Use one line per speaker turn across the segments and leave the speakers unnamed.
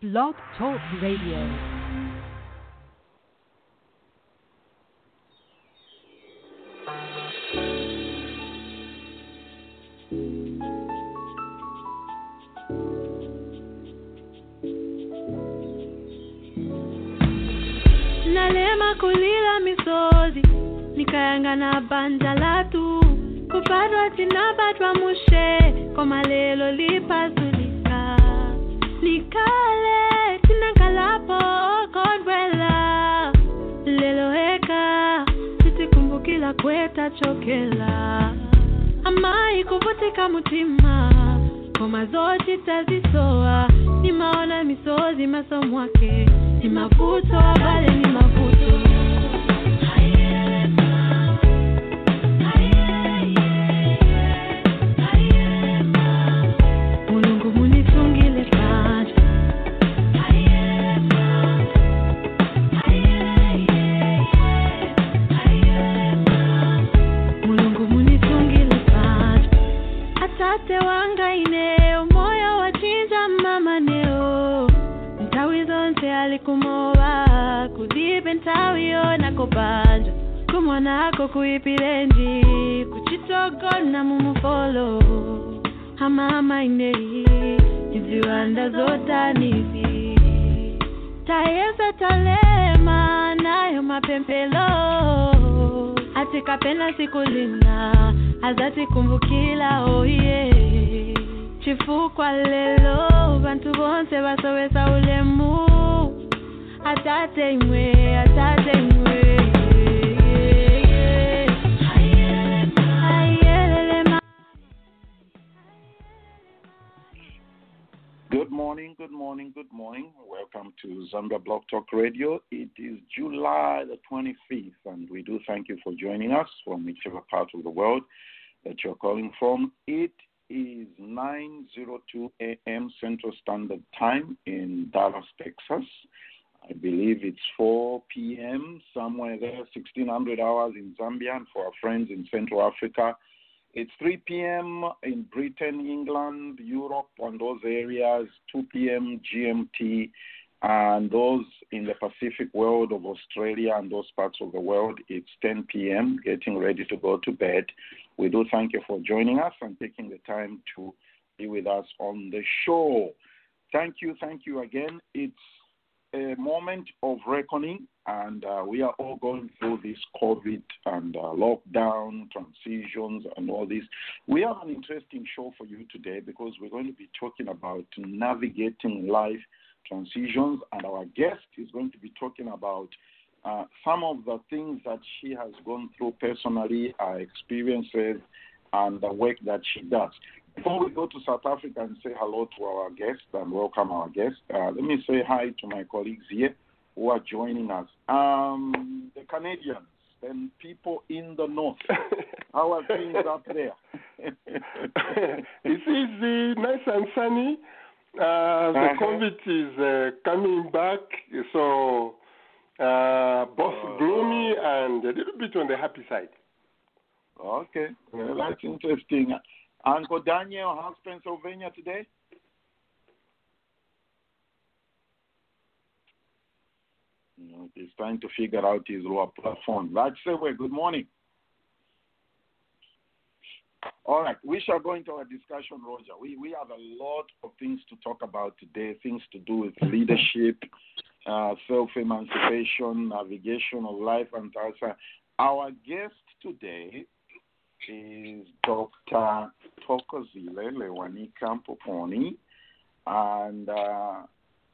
Blog Talk Radio.
nalema kulila misozi nikayangana banja latu kupatwa tinabatwa mushe koma lelo lipazulika nikale titikumbukila kwetachokela amayi kuvutika mutima koma zoti tazisowa nimaona misozi maso mwake ni mavuto bale ni mavuto kumwanako kuipilenji kuchitogona mumufolo hamama inei iziwanda zotanizi tayeza talema nayo mapempelo. Atikapena sikulina azatikumbukila oye chifukwa lelo bantu bonse basowesa ulemu. Atate imwe atate imwe
morning, good morning. Welcome to Zambia Blog Talk Radio. It is July the 25th, and we do thank you for joining us from whichever part of the world that you're calling from. It is 9:02 a.m. Central Standard Time in Dallas, Texas. I believe it's 4 p.m. somewhere there, 1600 hours in Zambia, and for our friends in Central Africa, it's 3 p.m. in Britain, England, Europe, and those areas, 2 p.m. GMT, and those in the Pacific world of Australia and those parts of the world, it's 10 p.m., getting ready to go to bed. We do thank you for joining us and taking the time to be with us on the show. Thank you, thank you again. It's a moment of reckoning, and uh, we are all going through this COVID and uh, lockdown, transitions, and all this. We have an interesting show for you today because we're going to be talking about navigating life transitions, and our guest is going to be talking about uh, some of the things that she has gone through personally, her experiences, and the work that she does. Before we go to South Africa and say hello to our guests and welcome our guests, uh, let me say hi to my colleagues here who are joining us. Um, the Canadians and people in the north. How are things up there?
it's easy, nice and sunny. Uh, the
Uh-huh.
COVID is uh, coming back, so uh, both
Oh.
gloomy and a little bit on the happy side.
okay, well, that's interesting. Uncle Daniel, how's Pennsylvania today? No, he's trying to figure out his lower platform. That's way. Good morning. All right, we shall go into our discussion, Roger. We we have a lot of things to talk about today. Things to do with leadership, uh, self-emancipation, navigation of life, and also our guest today is Dr. Thokozile Lewanika Mpupuni, and uh,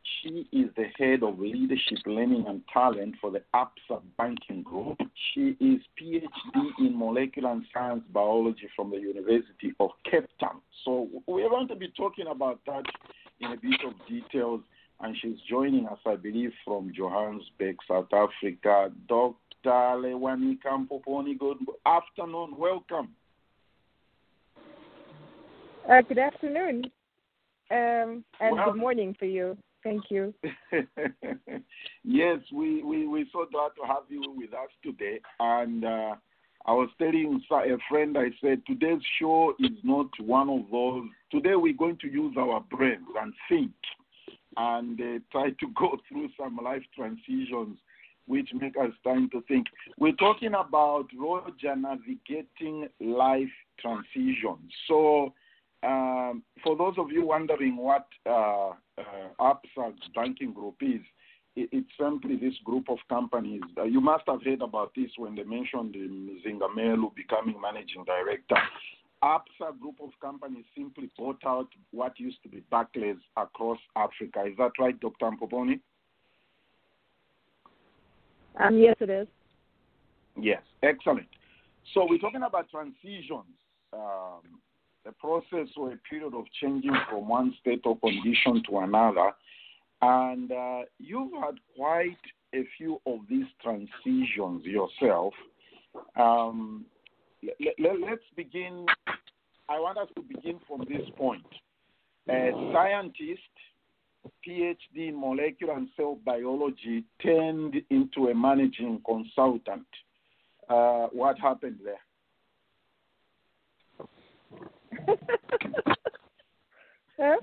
she is the head of leadership, learning, and talent for the Absa Banking Group. She is PhD in molecular and cell biology from the University of Cape Town. So we're going to be talking about that in a bit of details. And she's joining us, I believe, from Johannesburg, South Africa. Dr. Lewanika Mpupuni, good afternoon. Welcome.
Uh, good afternoon. Um, and
Well-
good morning for you. Thank you.
yes, we, we, we're so glad to have you with us today. And uh, I was telling a friend, I said, today's show is not one of those. Today we're going to use our brains and think. and uh, try to go through some life transitions which make us time to think. We're talking about Roger navigating life transitions. So, um, for those of you wondering what uh, uh, banking group is, it, it's simply this group of companies. Uh, you must have heard about this when they mentioned um, Zingamelu becoming managing director. ABSA group of companies simply bought out what used to be Barclays across Africa. Is that right, Dr. Mpupuni?
Um, yes, it is.
Yes, excellent. So we're talking about transitions, um, a process or a period of changing from one state or condition to another. And uh, you've had quite a few of these transitions yourself. Um, let, let's begin. I want us to begin from this point. A scientist PhD in molecular and cell biology turned into a managing consultant. Uh, what happened there?
huh?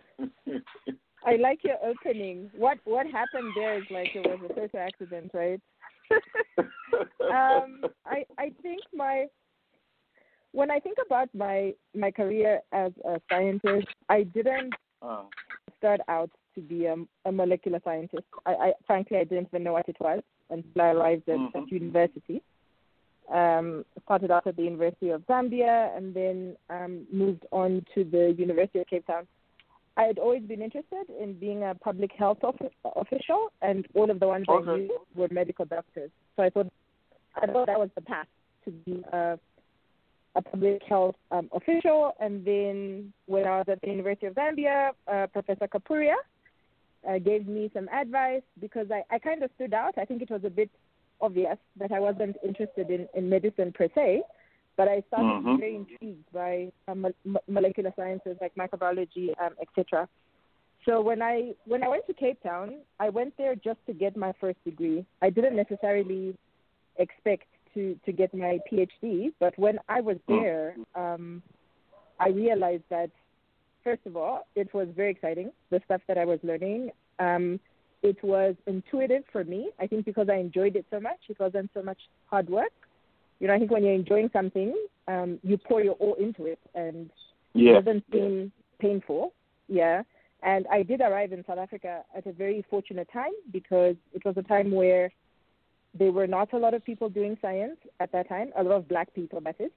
I like your opening. What what happened there is like it was a total accident, right? um, I I think my when I think about my my career as a scientist, I didn't uh. start out to be a, a molecular scientist. I, I, frankly I didn't even know what it was until I arrived at,
mm-hmm.
at university. Um, started out at the University of Zambia and then um, moved on to the University of Cape Town. I had always been interested in being a public health official, and all of the ones
okay.
I knew were medical doctors. So I thought I thought that was the path to be a, a public health um, official. And then when I was at the University of Zambia, uh, Professor Kapuria, uh, gave me some advice because I, I kind of stood out. I think it was a bit obvious that I wasn't interested in, in medicine per se, but I started
mm-hmm.
to be very intrigued by uh, mo- molecular sciences like microbiology, um, etc. So when I when I went to Cape Town, I went there just to get my first degree. I didn't necessarily expect to to get my PhD, but when I was
mm.
there, um, I realized that first of all, it was very exciting, the stuff that I was learning. Um, it was intuitive for me. I think because I enjoyed it so much, it wasn't so much hard work. You know, I think when you're enjoying something, um, you pour your all into it, and
yeah.
it doesn't seem painful. Yeah. And I did arrive in South Africa at a very fortunate time because it was a time where there were not a lot of people doing science at that time, a lot of black people, that is,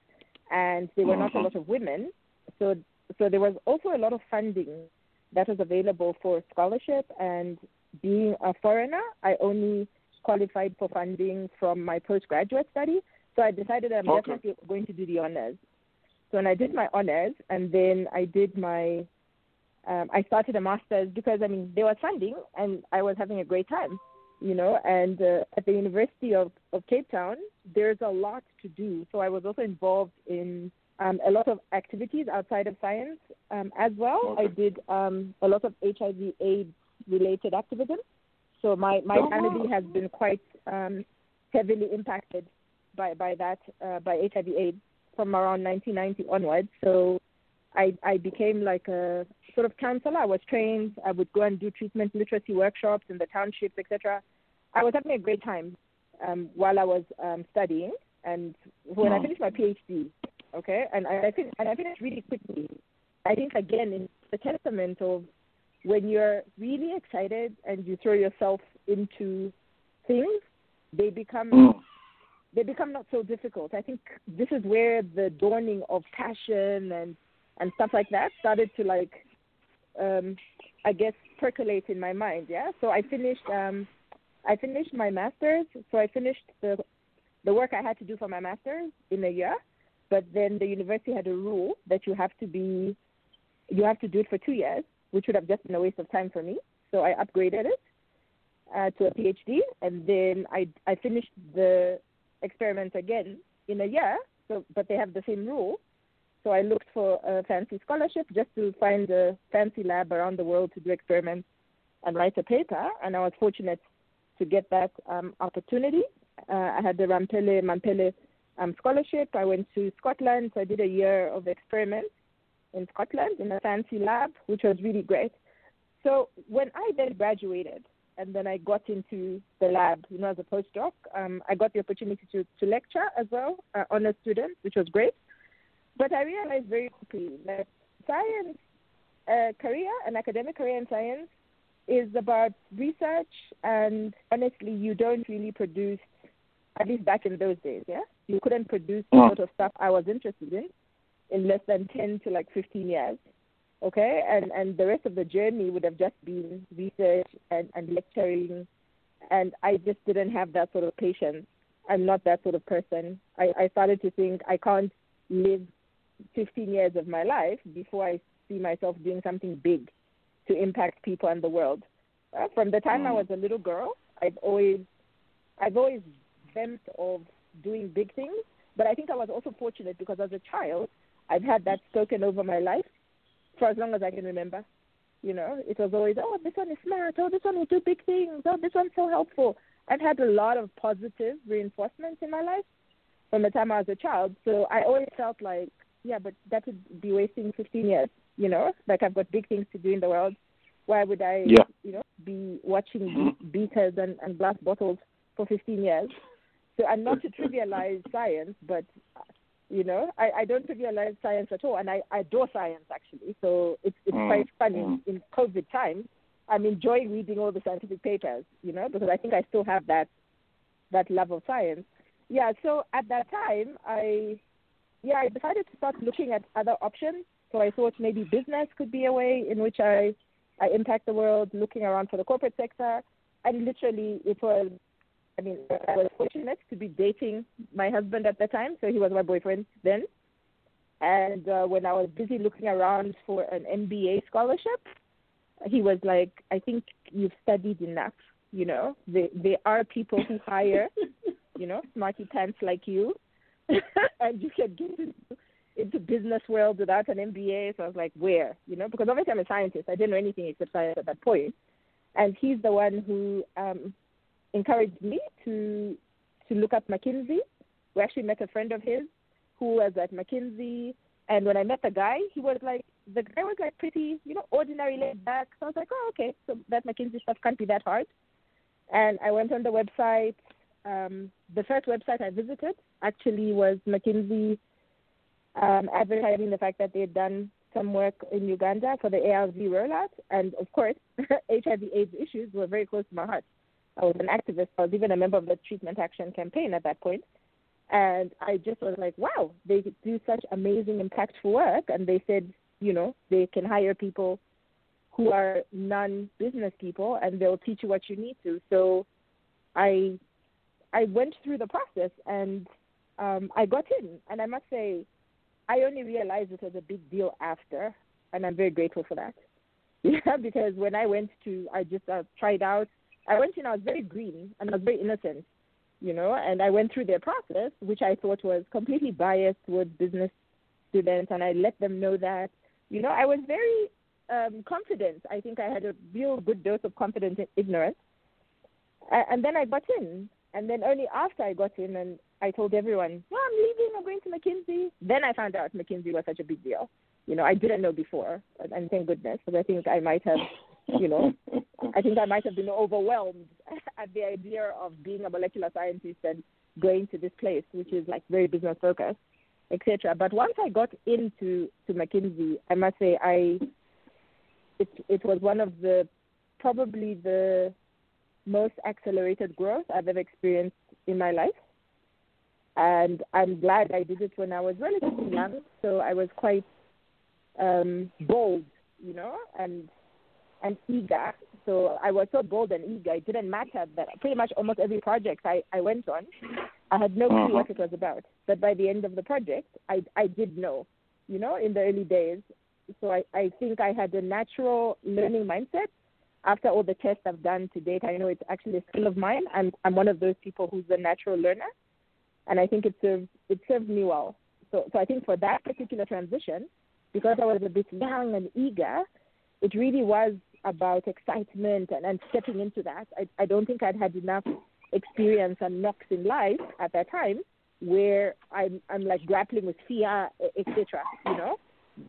and there were
mm-hmm.
not a lot of women. So so there was also a lot of funding that was available for scholarship and being a foreigner, I only qualified for funding from my postgraduate study. So I decided I'm
okay.
definitely going to do the honors. So when I did my honors and then I did my, um, I started a master's because I mean there was funding and I was having a great time, you know. And uh, at the University of, of Cape Town, there's a lot to do. So I was also involved in um, a lot of activities outside of science um, as well.
Okay.
I did um, a lot of HIV AIDS related activism. So my, my
oh,
family
wow.
has been quite um, heavily impacted by, by that, uh, by HIV AIDS from around 1990 onwards. So I, I became like a sort of counselor. I was trained. I would go and do treatment literacy workshops in the townships, etc. I was having a great time um, while I was um, studying. And when I finished my PhD, okay, and I, I fin- and I finished really quickly. I think again it's a testament of when you're really excited and you throw yourself into things, they become
Mm.
they become not so difficult. I think this is where the dawning of passion and and stuff like that started to like um I guess percolate in my mind, yeah? So I finished um I finished my masters, so I finished the the work I had to do for my masters in a year, but then the university had a rule that you have to be you have to do it for 2 years, which would have just been a waste of time for me. So I upgraded it uh, to a PhD, and then I I finished the experiments again in a year. So, but they have the same rule. So I looked for a fancy scholarship just to find a fancy lab around the world to do experiments and write a paper. And I was fortunate to get that um, opportunity. Uh, I had the Rampele Mampele um, scholarship. I went to Scotland, so I did a year of experiments in Scotland in a fancy lab, which was really great. So when I then graduated and then I got into the lab, you know, as a postdoc, um, I got the opportunity to, to lecture as well, uh, a student, which was great. But I realized very quickly that science uh, career, an academic career in science, is about research, and honestly, you don't really produce, at least back in those days, yeah? You couldn't produce the
Mm.
sort of stuff I was interested in in less than 10 to like 15 years, okay? And, and the rest of the journey would have just been research and, and lecturing, and I just didn't have that sort of patience. I'm not that sort of person. I, I started to think I can't live 15 years of my life before I see myself doing something big to impact people and the world. Uh, from the time I
Mm.
was a little girl, I've always, I've always dreamt of doing big things. But I think I was also fortunate because as a child, I've had that spoken over my life for as long as I can remember. You know, it was always, oh, this one is smart. Oh, this one will do big things. Oh, this one's so helpful. I've had a lot of positive reinforcements in my life from the time I was a child. So I always felt like, yeah, but that would be wasting 15 years. You know, like I've got big things to do in the world. Why would I,
Yeah.
you know, be watching
Mhm.
be- beaters and, and glass bottles for 15 years? So, and not to trivialize science, but you know, I, I don't trivialize science at all, and I, I adore science actually. So it's it's
Mm,
quite funny
mm.
in COVID times. I'm enjoying reading all the scientific papers, you know, because I think I still have that that love of science. Yeah. So at that time, I yeah I decided to start looking at other options. So I thought maybe business could be a way in which I I impact the world. Looking around for the corporate sector, and literally it was I mean, I was fortunate to be dating my husband at the time, so he was my boyfriend then. And uh, when I was busy looking around for an MBA scholarship, he was like, "I think you've studied enough. You know, there there are people who hire, you know, smarty pants like you, and you can get into, into business world without an MBA." So I was like, "Where? You know, because obviously I'm a scientist. I didn't know anything except science at that point. And he's the one who um, encouraged me to to look up McKinsey. We actually met a friend of his who was at McKinsey, and when I met the guy, he was like the guy was like pretty, you know, ordinary laid back. So I was like, oh, okay, so that McKinsey stuff can't be that hard. And I went on the website. Um, the first website I visited actually was McKinsey um, advertising the fact that they had done some work in Uganda for the ARV rollout. And of course, HIV/AIDS issues were very close to my heart. I was an activist. I was even a member of the Treatment Action Campaign at that point. And I just was like, wow, they do such amazing, impactful work. And they said, you know, they can hire people who are non business people and they'll teach you what you need to. So I I went through the process and um, I got in. And I must say, I only realized it was a big deal after, and I'm very grateful for that. Yeah, because when I went to, I just uh, tried out. I went in, I was very green and I was very innocent, you know, and I went through their process, which I thought was completely biased towards business students, and I let them know that, you know, I was very um, confident. I think I had a real good dose of confidence and ignorance. And then I got in, and then only after I got in and I told everyone, "No, I'm leaving. I'm going to McKinsey." Then I found out McKinsey was such a big deal. You know, I didn't know before, and thank goodness, because I think I might have, you know, I think I might have been overwhelmed at the idea of being a molecular scientist and going to this place, which is like very business focused, etc. But once I got into to McKinsey, I must say I, it it was one of the, probably the most accelerated growth I've ever experienced in my life. And I'm glad I did it when I was relatively young, so I was quite um, bold, you know, and and eager. So I was so bold and eager. It didn't matter that pretty much almost every project I, I went on, I had no clue uh-huh. what it was about. But by the end of the project, I I did know, you know, in the early days. So I, I think I had a natural learning mindset. After all the tests I've done to date, I know it's actually a skill of mine. I'm I'm one of those people who's a natural learner, and I think it served it served me well. So so I think for that particular transition, because I was a bit young and eager, it really was about excitement and, and stepping into that. I, I don't think I'd had enough experience and knocks in life at that time where I'm, I'm like grappling with fear, etc. You know,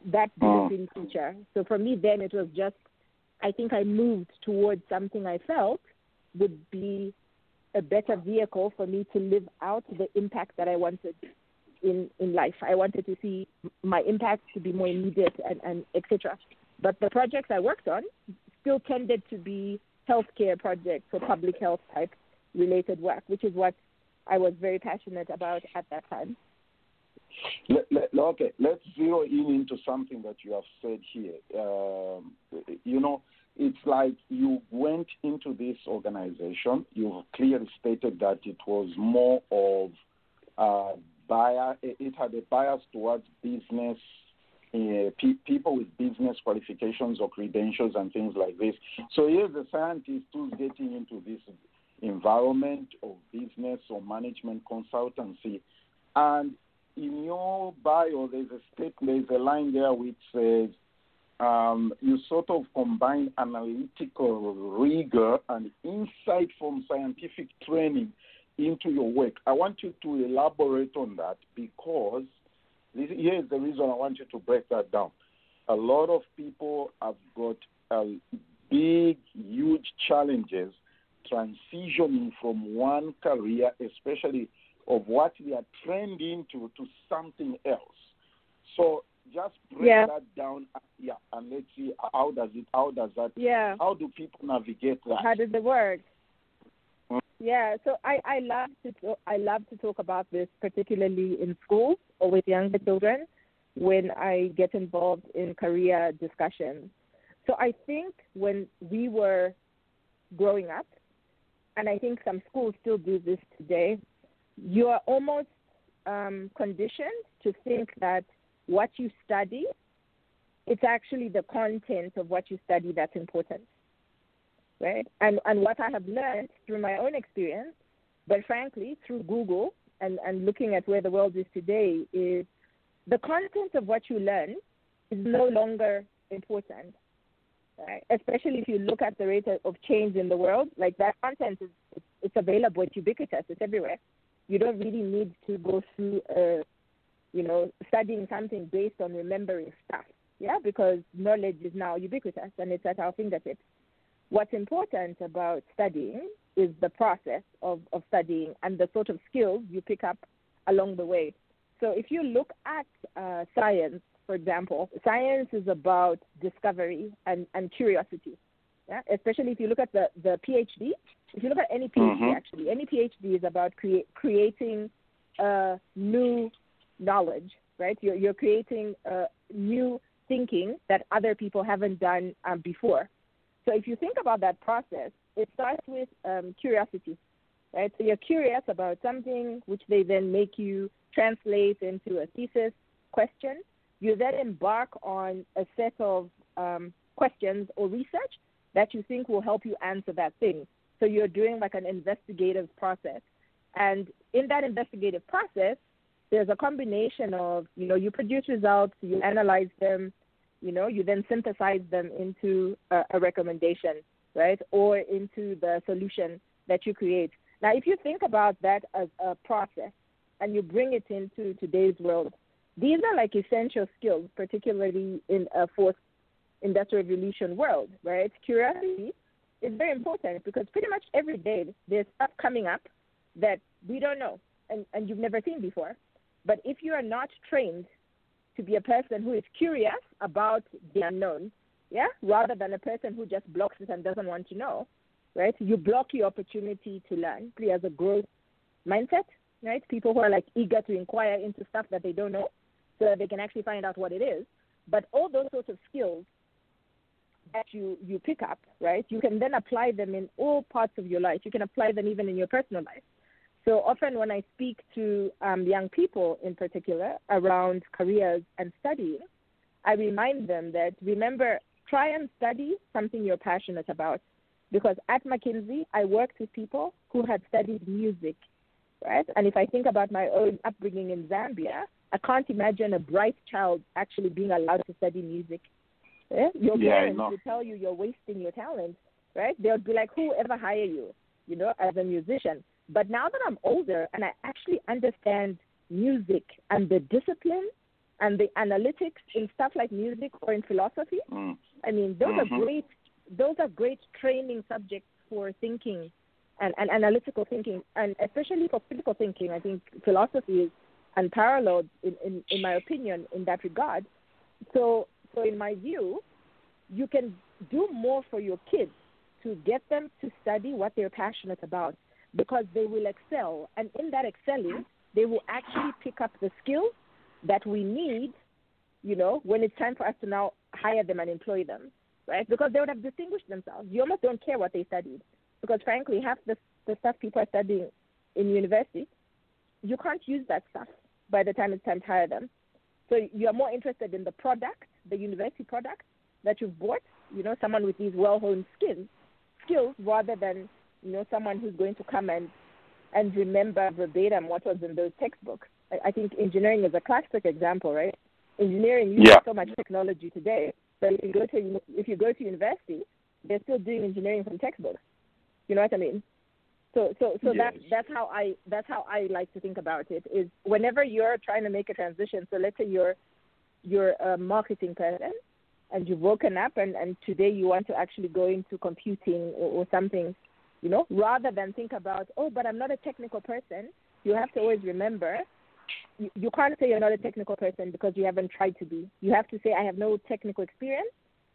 that
Oh.
didn't feature. So for me, then it was just I think I moved towards something I felt would be a better vehicle for me to live out the impact that I wanted in in life. I wanted to see my impact to be more immediate and, and etc. But the projects I worked on still tended to be healthcare projects or public health type related work, which is what I was very passionate about at that time.
Let, let, okay, let's zero in into something that you have said here. Um, you know, it's like you went into this organization. You've clearly stated that it was more of uh, bias. It had a bias towards business. Uh, pe- people with business qualifications or credentials and things like this. So here's a scientist who's getting into this environment of business or management consultancy, and in your bio, there's a statement, there's a line there which says um, you sort of combine analytical rigor and insight from scientific training into your work. I want you to elaborate on that because this, here is the reason I want you to break that down. A lot of people have got uh, big, huge challenges transitioning from one career, especially of what they are trained into, to something else. So just break
Yeah.
that down, uh, yeah, and let's see how does it, how does that,
Yeah.
how do people navigate that?
How does it work? Yeah, so I, I love to I love to talk about this, particularly in schools or with younger children, when I get involved in career discussions. So I think when we were growing up, and I think some schools still do this today, you are almost um, conditioned to think that what you study, it's actually the content of what you study that's important right? And and what I have learned through my own experience, but frankly through Google and and looking at where the world is today, is the content of what you learn is no longer important. Right? Especially if you look at the rate of- change in the world, like that content is it's, it's available, it's ubiquitous, it's everywhere. You don't really need to go through, uh, you know, studying something based on remembering stuff. Yeah, because knowledge is now ubiquitous and it's at our fingertips what's important about studying is the process of, of studying and the sort of skills you pick up along the way. So if you look at uh, science, for example, science is about discovery and, and curiosity. Yeah? Especially if you look at the, the PhD, if you look at any PhD
Mhm.
actually, any PhD is about crea- creating uh, new knowledge, right? You're, you're creating uh, new thinking that other people haven't done um, before. So if you think about that process, it starts with um, curiosity, right? So you're curious about something, which they then make you translate into a thesis question. You then embark on a set of um, questions or research that you think will help you answer that thing. So you're doing like an investigative process. And in that investigative process, there's a combination of, you know, you produce results, you analyze them, you know, you then synthesize them into a, a recommendation, right, or into the solution that you create. Now, if you think about that as a process and you bring it into today's world, these are like essential skills, particularly in a fourth industrial revolution world, right? Curiosity is very important because pretty much every day there's stuff coming up that we don't know and, and you've never seen before. But if you are not trained to be a person who is curious about the unknown, yeah, rather than a person who just blocks it and doesn't want to know, right? You block your opportunity to learn. Clearly, as a growth mindset, right? People who are like eager to inquire into stuff that they don't know, so that they can actually find out what it is. But all those sorts of skills that you you pick up, right? You can then apply them in all parts of your life. You can apply them even in your personal life. So often when I speak to um, young people in particular around careers and studying, I remind them that remember, try and study something you're passionate about. Because at McKinsey, I worked with people who had studied music, right? And if I think about my own upbringing in Zambia, I can't imagine a bright child actually being allowed to study music. Yeah? Your
Yeah,
parents would tell you you're wasting your talent, right? They would be like, whoever hire you, you know, as a musician? But now that I'm older and I actually understand music and the discipline and the analytics in stuff like music or in philosophy,
Mm.
I mean, those
Mhm.
are great those are great training subjects for thinking and, and analytical thinking, and especially for critical thinking. I think philosophy is unparalleled, in, in, in my opinion, in that regard. So, so in my view, you can do more for your kids to get them to study what they're passionate about because they will excel. And in that excelling, they will actually pick up the skills that we need, you know, when it's time for us to now hire them and employ them, right? Because they would have distinguished themselves. You almost don't care what they studied because, frankly, half the, the stuff people are studying in university, you can't use that stuff by the time it's time to hire them. So you are more interested in the product, the university product that you've bought, you know, someone with these well-honed skills, skills rather than, you know, someone who's going to come and and remember verbatim what was in those textbooks. I, I think engineering is a classic example, right? Engineering uses
Yeah.
so much technology today, but if you go to if you go to university, they're still doing engineering from textbooks. You know what I mean? So so so that that's how I that's how I like to think about it. Is whenever you're trying to make a transition. So let's say you're you're a marketing person and you've woken up and, and today you want to actually go into computing or, or something, you know, rather than think about, oh, but I'm not a technical person, you have to always remember you, you can't say you're not a technical person because you haven't tried to be. You have to say, I have no technical experience.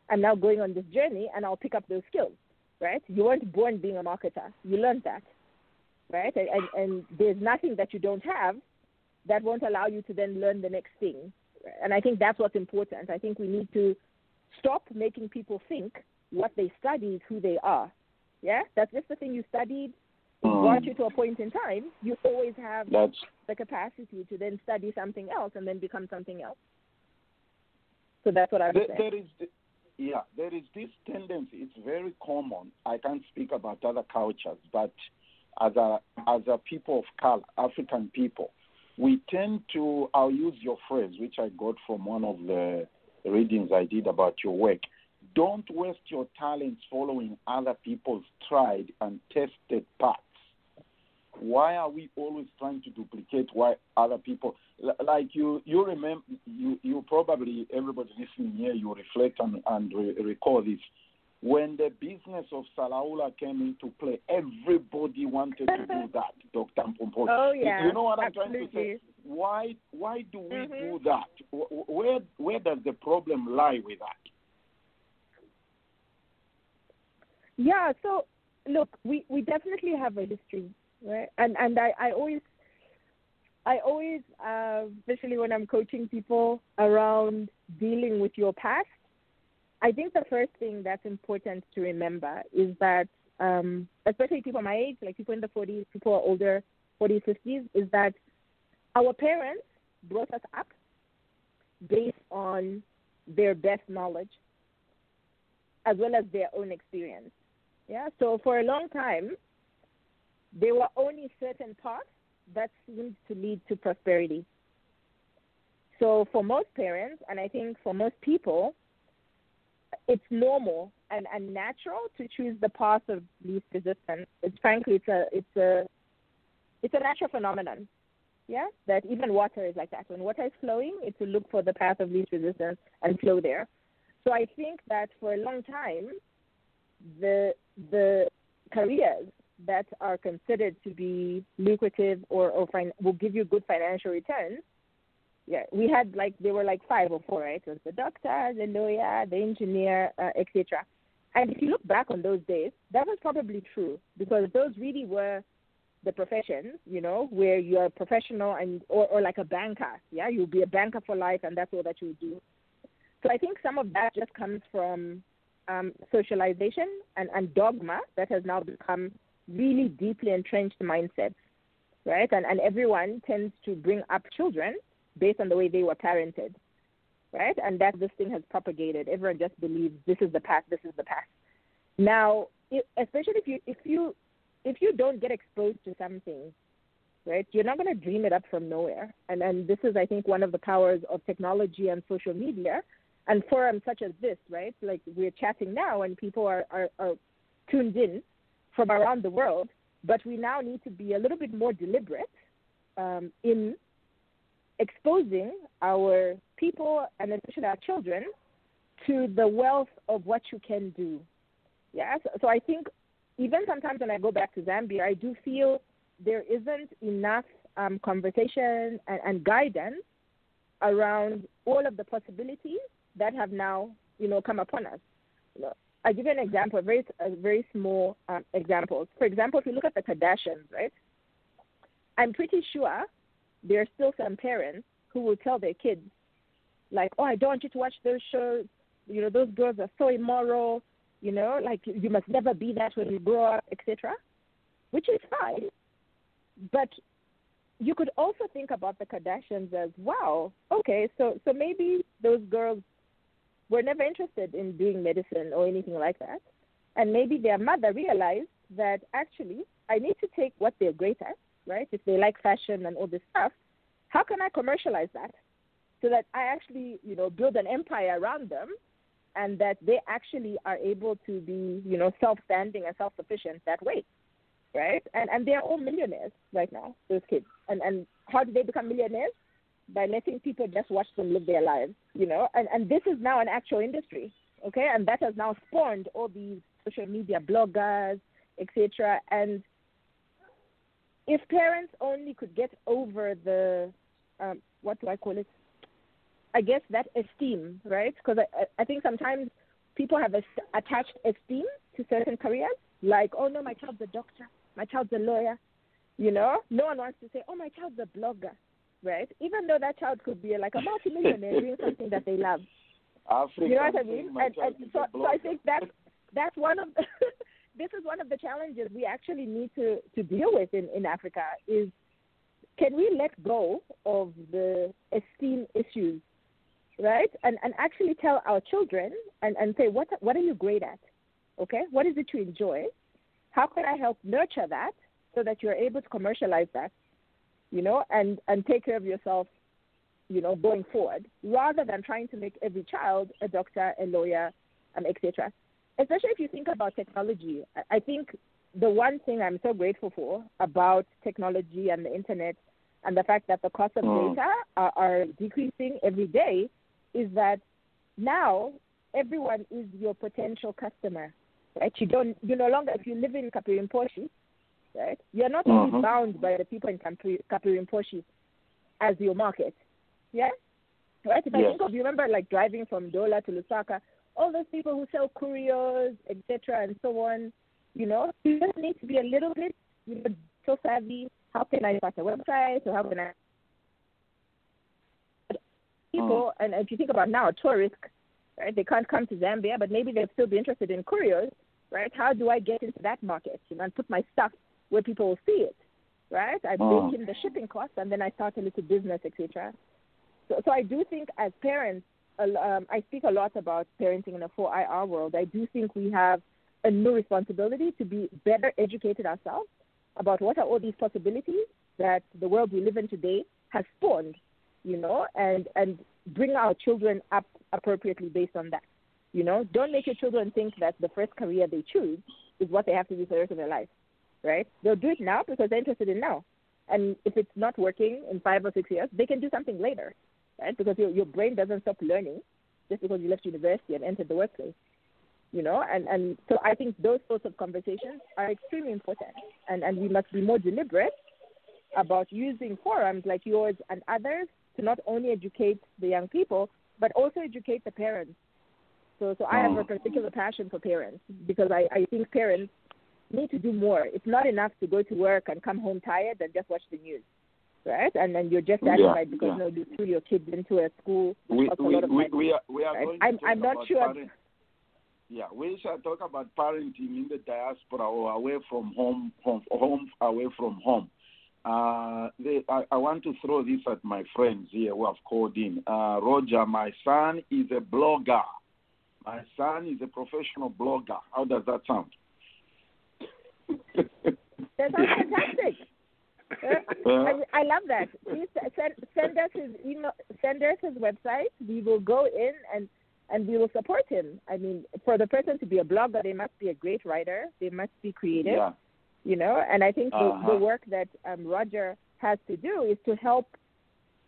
I'm now going on this journey and I'll pick up those skills, right? You weren't born being a marketer. You learned that, right? And, and, and there's nothing that you don't have that won't allow you to then learn the next thing. And I think that's what's important. I think we need to stop making people think what they study is who they are. Yeah, that's just the thing you studied
Mm.
brought you to a point in time. You always have
That's
the capacity to then study something else and then become something else. So that's what I would
there,
say.
there is yeah there is this tendency it's very common i can't speak about other cultures but as a as a people of color african people we tend to i'll use your phrase which i got from one of the readings i did about your work don't waste your talents following other people's tried and tested paths why are we always trying to duplicate why other people like you you remember you you probably everybody listening here you reflect and, and re- recall this when the business of Salaula came into play everybody wanted to do that Dr. Mpupuni.
Oh,
You-
yeah,
you know what I'm trying to say why why do we
Mhm.
do that Wh- wh- where where does the problem lie with that
Yeah, so look, we, we definitely have a history, right? And and I, I always I always uh, especially when I'm coaching people around dealing with your past, I think the first thing that's important to remember is that um, especially people my age, like people in the 40s, people are older, 40s, 50s, is that our parents brought us up based on their best knowledge as well as their own experience. Yeah, so for a long time, there were only certain paths that seemed to lead to prosperity. So for most parents, and I think for most people, it's normal and, and natural to choose the path of least resistance. It's frankly, it's a it's a it's a natural phenomenon. Yeah, that even water is like that. When water is flowing, it will look for the path of least resistance and flow there. So I think that for a long time, the the careers that are considered to be lucrative or, or fin- will give you good financial returns. Yeah, we had like there were like five or four, right? It was the doctor, the lawyer, the engineer, uh, etc. And if you look back on those days, that was probably true because those really were the professions, you know, where you're a professional and or, or like a banker. Yeah, you'll be a banker for life, and that's all that you do. So I think some of that just comes from um, socialization and, and dogma that has now become really deeply entrenched mindsets, right? And, and everyone tends to bring up children based on the way they were parented, right? And that this thing has propagated. Everyone just believes this is the path, this is the path. Now, if, especially if you if you if you don't get exposed to something, right, you're not going to dream it up from nowhere. And and this is, I think, one of the powers of technology and social media and forums such as this, right? Like we're chatting now, and people are, are, are tuned in from around the world. But we now need to be a little bit more deliberate um, in exposing our people and especially our children to the wealth of what you can do. Yeah, so, so I think even sometimes when I go back to Zambia, I do feel there isn't enough um, conversation and, and guidance around all of the possibilities that have now, you know, come upon us. You know, I give you an example, a very, a very small um, example. For example, if you look at the Kardashians, right? I'm pretty sure there are still some parents who will tell their kids, like, "Oh, I don't want you to watch those shows. You know, those girls are so immoral. You know, like you must never be that when you grow up, etc." Which is fine, but you could also think about the Kardashians as wow. Okay, so so maybe those girls were never interested in doing medicine or anything like that, and maybe their mother realized that actually I need to take what they're great at, right? If they like fashion and all this stuff, how can I commercialize that so that I actually you know build an empire around them, and that they actually are able to be you know self-standing and self-sufficient that way right? And and they're all millionaires right now, those kids. And and how do they become millionaires? By letting people just watch them live their lives, you know. And and this is now an actual industry, okay? And that has now spawned all these social media bloggers, etc. And if parents only could get over the um, what do I call it? I guess that esteem, right? Because I, I think sometimes people have a, attached esteem to certain careers, like, oh no, my child's a doctor, my child's a lawyer. You know, no one wants to say, oh, my child's a blogger, right? Even though that child could be like a multimillionaire doing something that they love.
African
you know what I mean? And, and so, so I think that's that's one of the, this is one of the challenges we actually need to to deal with in in Africa is can we let go of the esteem issues, right? And and actually tell our children and and say what what are you great at, okay? What is it you enjoy? How can I help nurture that so that you're able to commercialize that, you know, and and take care of yourself, you know, going forward, rather than trying to make every child a doctor, a lawyer, um, etc. Especially if you think about technology, I- I think the one thing I'm so grateful for about technology and the internet and the fact that the cost of
Mm.
data are, are decreasing every day is that now everyone is your potential customer. Right? You don't you no longer if you live in Kapirimposhi, right? You're not only
Mhm.
bound by the people in Kapirimposhi as your market. Yeah? Right? If I think of you remember like driving from Ndola to Lusaka, all those people who sell couriers, etc. and so on, you know, you just need to be a little bit you know, so savvy. How can I start a website or how can I people and if you think about now tourists right they can't come to zambia but maybe they'll still be interested in couriers right how do i get into that market you know and put my stuff where people will see it right i
Mm.
bake in the shipping costs and then i start a little business etc so, so i do think as parents um, i speak a lot about parenting in a 4ir world i do think we have a new responsibility to be better educated ourselves about what are all these possibilities that the world we live in today has spawned you know, and and bring our children up appropriately based on that. You know, don't make your children think that the first career they choose is what they have to do for the rest of their life, right? They'll do it now because they're interested in now, and if it's not working in five or six years, they can do something later, right? Because your your brain doesn't stop learning just because you left university and entered the workplace. You know, and and so I think those sorts of conversations are extremely important, and and we must be more deliberate about using forums like yours and others to not only educate the young people but also educate the parents. So, so I have a particular passion for parents because I, I think parents need to do more. It's not enough to go to work and come home tired and just watch the news, right? And then you're just
Yeah,
satisfied because
yeah.
you know you threw your kids into a school which
we,
a
we, we, we are, we are
right?
going to
I'm- I'm not sure-
parent- yeah, we shall talk about parenting in the diaspora or away from home, home, home away from home. Uh, they, I, I want to throw this at my friends here who have called in. Uh, Roger, my son is a blogger. My son is a professional blogger. How does that sound?
That sounds fantastic. Uh, I, I love that. Please send send us his email, send us his website. We will go in and and we will support him. I mean, for the person to be a blogger, they must be a great writer. They must be creative.
yeah.
You know, and I think the,
Uh-huh.
the work that um, Roger has to do is to help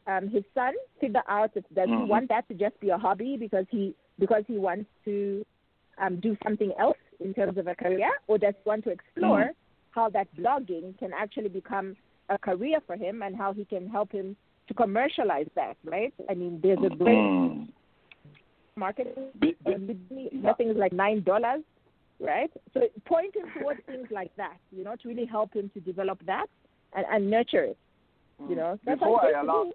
um, his son figure out if does he
Mhm.
want that to just be a hobby because he because he wants to um, do something else in terms of a career, or does he want to explore
Mm.
how that blogging can actually become a career for him and how he can help him to commercialize that, right? I mean, there's a great
Mm.
marketing. Uh, Nothing is like nine dollars, right? So point him towards things like that, you know, to really help him to develop that and, and nurture it. You know,
Before I allow,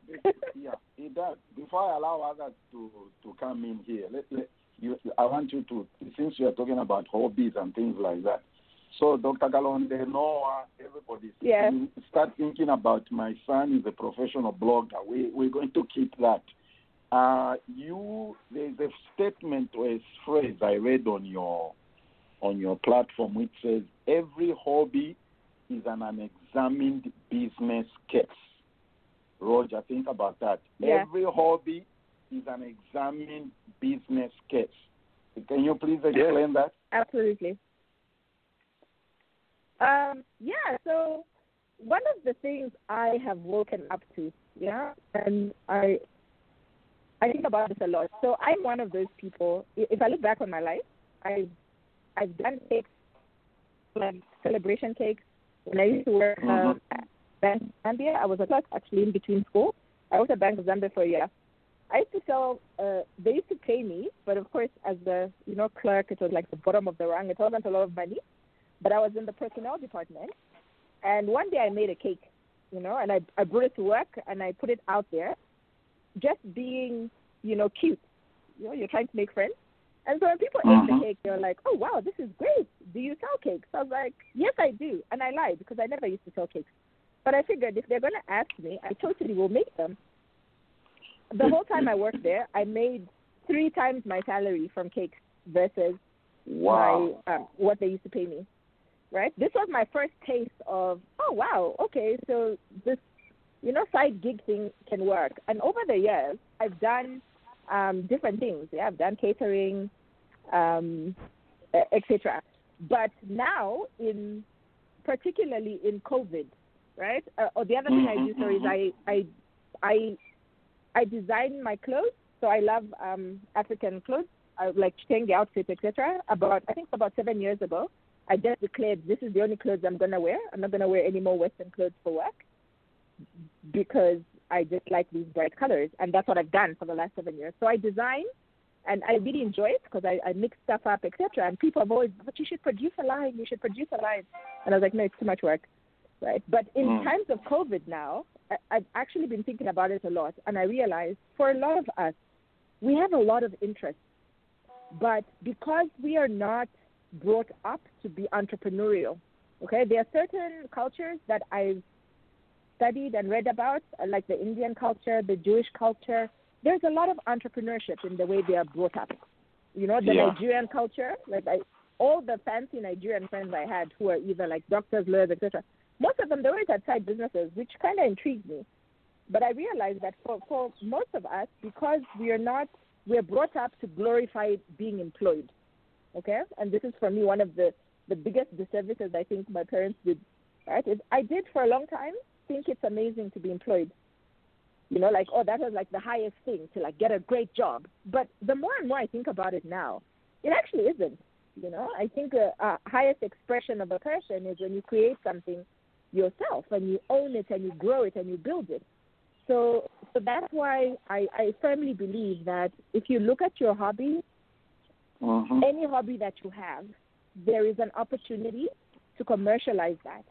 yeah, it does. Before I allow others to to come in here, let, let, you, I want you to, since you are talking about hobbies and things like that. So, Dr. Kalonde, Noah, everybody, start thinking about my son is a professional blogger. We, we're going to keep that. Uh, you, there's a statement or a phrase I read on your on your platform which says every hobby is an unexamined business case. Roger, think about that.
Yeah.
Every hobby is an examined business case. Can you please explain that?
Absolutely. Um, yeah, so one of the things I have woken up to, yeah, and I I think about this a lot. So I'm one of those people. If I look back on my life, I've I've done cakes, like celebration cakes. When I used to work um, at Bank of Zambia, I was a clerk actually in between school. I worked at Bank of Zambia for a year. I used to sell. Uh, they used to pay me, but of course, as the you know clerk, it was like the bottom of the rung. It wasn't a lot of money, but I was in the personnel department. And one day I made a cake, you know, and I I brought it to work and I put it out there, just being you know cute. You know, you're trying to make friends. And so when people ate
Mhm.
the cake, they were like, "Oh wow, this is great. Do you sell cakes?" I was like, "Yes, I do," and I lied because I never used to sell cakes. But I figured if they're gonna ask me, I totally will make them. The whole time I worked there, I made three times my salary from cakes versus
Wow.
my um, what they used to pay me. Right. This was my first taste of oh wow okay so this you know side gig thing can work. And over the years, I've done um, different things. Yeah, I've done catering, um, etc. But now in particularly in COVID, right? Uh, or the other thing I do sorry is I I I I design my clothes. So I love um, African clothes. I like changing outfits, etc. About I think about seven years ago, I just declared this is the only clothes I'm gonna wear. I'm not gonna wear any more Western clothes for work because I just like these bright colors, and that's what I've done for the last seven years. So I design, and I really enjoy it because I, I mix stuff up, etc. And people have always, but you should produce a line. You should produce a line, and I was like, no, it's too much work, right? But in
Mm.
times of COVID now, I've actually been thinking about it a lot, and I realized for a lot of us, we have a lot of interest, but because we are not brought up to be entrepreneurial, okay, there are certain cultures that I've studied and read about, uh, like the Indian culture, the Jewish culture. There's a lot of entrepreneurship in the way they are brought up. You know, the
Yeah.
Nigerian culture, like I, all the fancy Nigerian friends I had who are either like doctors, lawyers, etc. Most of them they always had side businesses, which kind of intrigued me. But I realized that for for most of us, because we are not, we're brought up to glorify being employed. Okay, and this is for me one of the the biggest disservices I think my parents did. Right, is I did for a long time think it's amazing to be employed. You know, like oh, that was like the highest thing to like get a great job. But the more and more I think about it now, it actually isn't. You know, I think a, a highest expression of a person is when you create something yourself and you own it and you grow it and you build it. So, so that's why I, I firmly believe that if you look at your hobby,
Mhm.
any hobby that you have, there is an opportunity to commercialize that,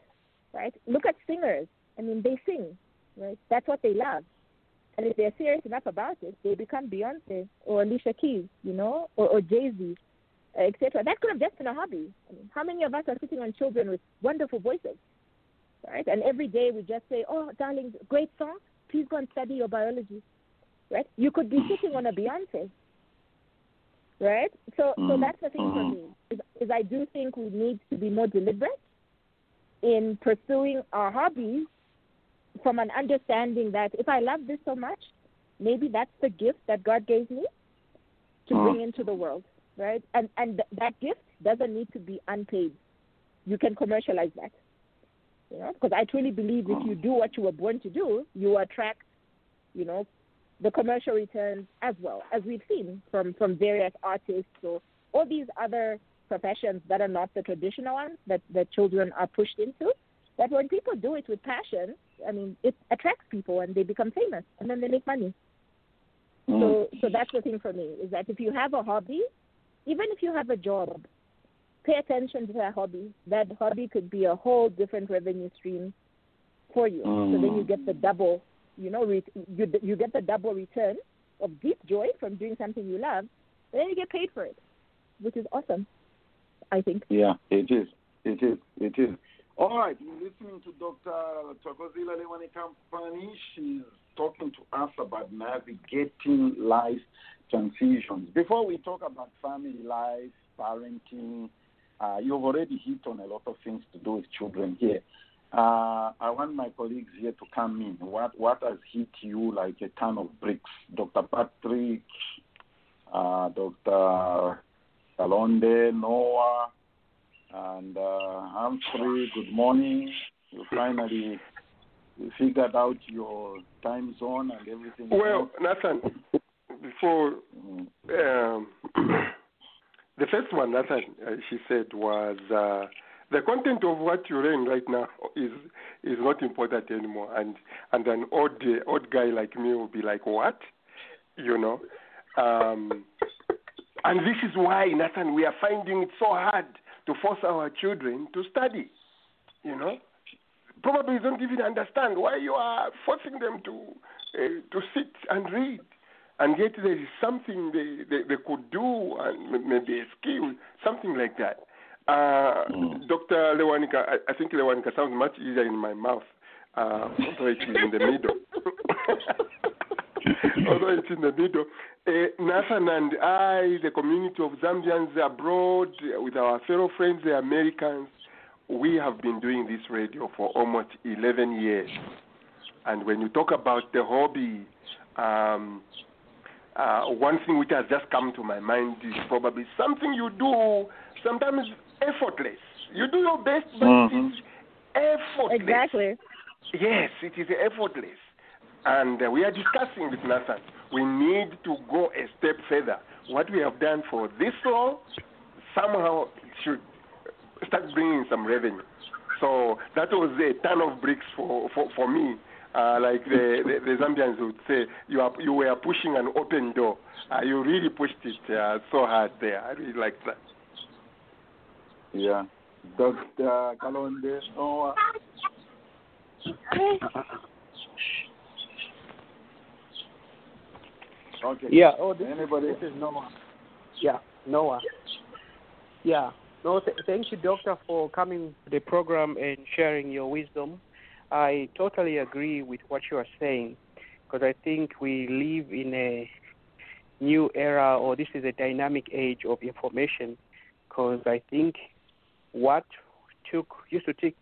right? Look at singers. I mean, they sing, right? That's what they love. And if they're serious enough about it, they become Beyonce or Alicia Keys, you know, or, or Jay Z, etc. That could have just been a hobby. I mean, how many of us are sitting on children with wonderful voices, right? And every day we just say, "Oh, darling, great song. Please go and study your biology." Right? You could be sitting on a Beyonce, right? So, so
Mhm.
that's the thing for
Mhm.
me is, is I do think we need to be more deliberate in pursuing our hobbies from an understanding that if I love this so much, maybe that's the gift that God gave me to
Mm.
bring into the world, right? And and th- that gift doesn't need to be unpaid. You can commercialize that, you know, because I truly believe if you do what you were born to do, you attract, you know, the commercial returns as well as we've seen from from various artists or all these other professions that are not the traditional ones that that children are pushed into. That when people do it with passion, I mean, it attracts people and they become famous and then they make money.
Mm.
So so that's the thing for me is that if you have a hobby, even if you have a job, pay attention to that hobby. That hobby could be a whole different revenue stream for you. So then you
Mm.
get the double, you know, re- you you get the double return of deep joy from doing something you love, and then you get paid for it, which is awesome. I think.
Yeah, it is. It is. It is. All right, you're listening to Dr. Thokozile Lewanika Mpupuni. She's talking to us about navigating life transitions. Before we talk about family life, parenting, uh, you've already hit on a lot of things to do with children here. Uh, I want my colleagues here to come in. What what has hit you like a ton of bricks? Dr. Patrick, uh, Dr. Kalonde, Noah, and uh, Humphrey, good morning. You finally you figured out your time zone and everything.
Well, Nathan, before
Mm.
um, the first one, Nathan, uh, she said was uh, the content of what you're reading right now is is not important anymore, and and an uh, odd guy like me will be like, what, you know. Um, and this is why, Nathan, we are finding it so hard to force our children to study. You know, probably you don't even understand why you are forcing them to uh, to sit and read, and yet there is something they, they, they could do, and maybe a skill, something like that. Uh,
Mm.
Dr. Lewanika, I, I think Lewanika sounds much easier in my mouth, uh, although it is in the middle. although it's in the middle. Uh, Nathan and I, the community of Zambians abroad, uh, with our fellow friends, the Americans, we have been doing this radio for almost 11 years. And when you talk about the hobby, um, uh, one thing which has just come to my mind is probably something you do sometimes effortless. You do your best, but
Mhm.
it's effortless.
Exactly.
Yes, it is effortless. And uh, we are discussing with Nathan. We need to go a step further. What we have done for this long, somehow should start bringing some revenue. So that was a ton of bricks for, for, for me. Uh, like the, the, the Zambians would say, you, are, you were pushing an open door. Uh, you really pushed it uh, so hard there. I really like that.
Yeah. Dr. Kalonde, Noah. Okay.
Yeah. Oh, this,
Anybody?
this is Noah. Yeah, Noah. Yeah. No, th- thank you, Doctor, for coming to the program and sharing your wisdom. I totally agree with what you are saying because I think we live in a new era or this is a dynamic age of information because I think what took used to take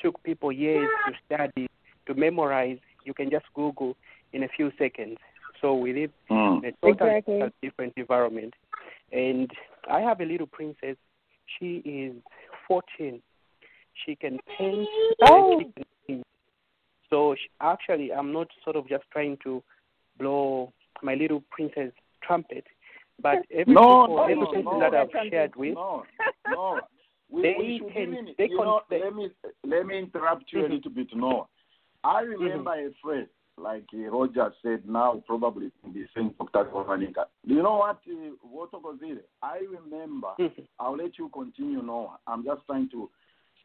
took people years to study to memorize you can just google in a few seconds so we live
Mm.
in a totally
Exactly.
different environment. And I have a little princess. She is 14. She can paint.
Oh.
And she can sing. So actually, I'm not sort of just trying to blow my little princess trumpet, but every
No,
people,
no,
every
no,
person
no,
that I've shared with,
No, no. We,
They
we should
can-
even,
they
you know, let me let me interrupt you
Mhm.
a little bit. No, I remember a phrase like uh, Roger said. Now probably the same Dr. Lewanika. Do you know what? Uh, what was it? I remember.
Mhm.
I'll let you continue. Noah. I'm just trying to.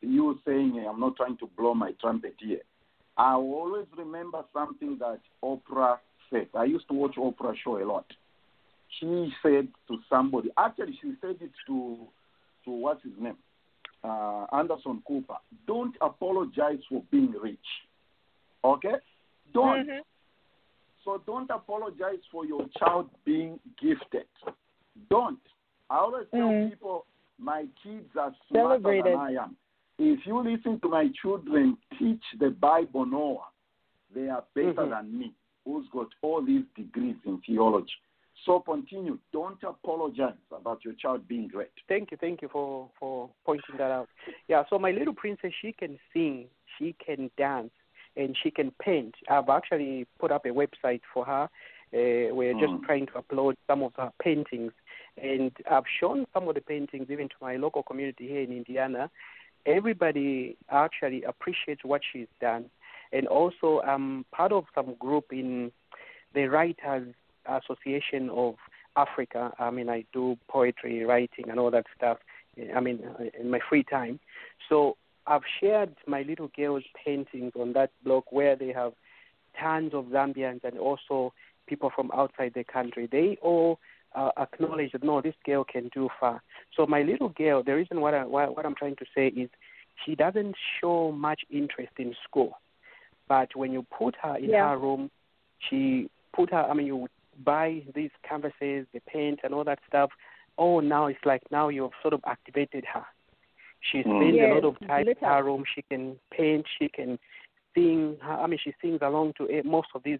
You saying uh, I'm not trying to blow my trumpet here. I always remember something that Oprah said. I used to watch Oprah show a lot. She said to somebody, actually, she said it to, to what's his name, uh, Anderson Cooper. Don't apologize for being rich. Okay? Don't.
Mhm.
So don't apologize for your child being gifted. Don't. I always tell
Mm.
people my kids are smarter
Celebrated.
than I am. If you listen to my children teach the Bible Noah, they are better
Mhm.
than me, who's got all these degrees in theology. So continue. Don't apologize about your child being great.
Thank you, thank you for for pointing that out. Yeah, so my little princess, she can sing, she can dance, and she can paint. I've actually put up a website for her. Uh, we're just
Mm.
trying to upload some of her paintings, And I've shown some of the paintings even to my local community here in Indiana. Everybody actually appreciates what she's done. And also, I'm part of some group in the Writers Association of Africa. I mean, I do poetry, writing, and all that stuff. I mean, uh, in my free time. So I've shared my little girl's paintings on that blog where they have tons of Zambians and also people from outside the country. They all uh, acknowledge that no, this girl can do far. So my little girl, the reason what I what I'm trying to say is, she doesn't show much interest in school, but when you put her in
Yeah.
her room, she put her. I mean, you buy these canvases, the paint, and all that stuff. Oh, now it's like now you've sort of activated her. She
Mm.
spends a lot of time in her room. She can paint. She can sing. I mean, she sings along to most of these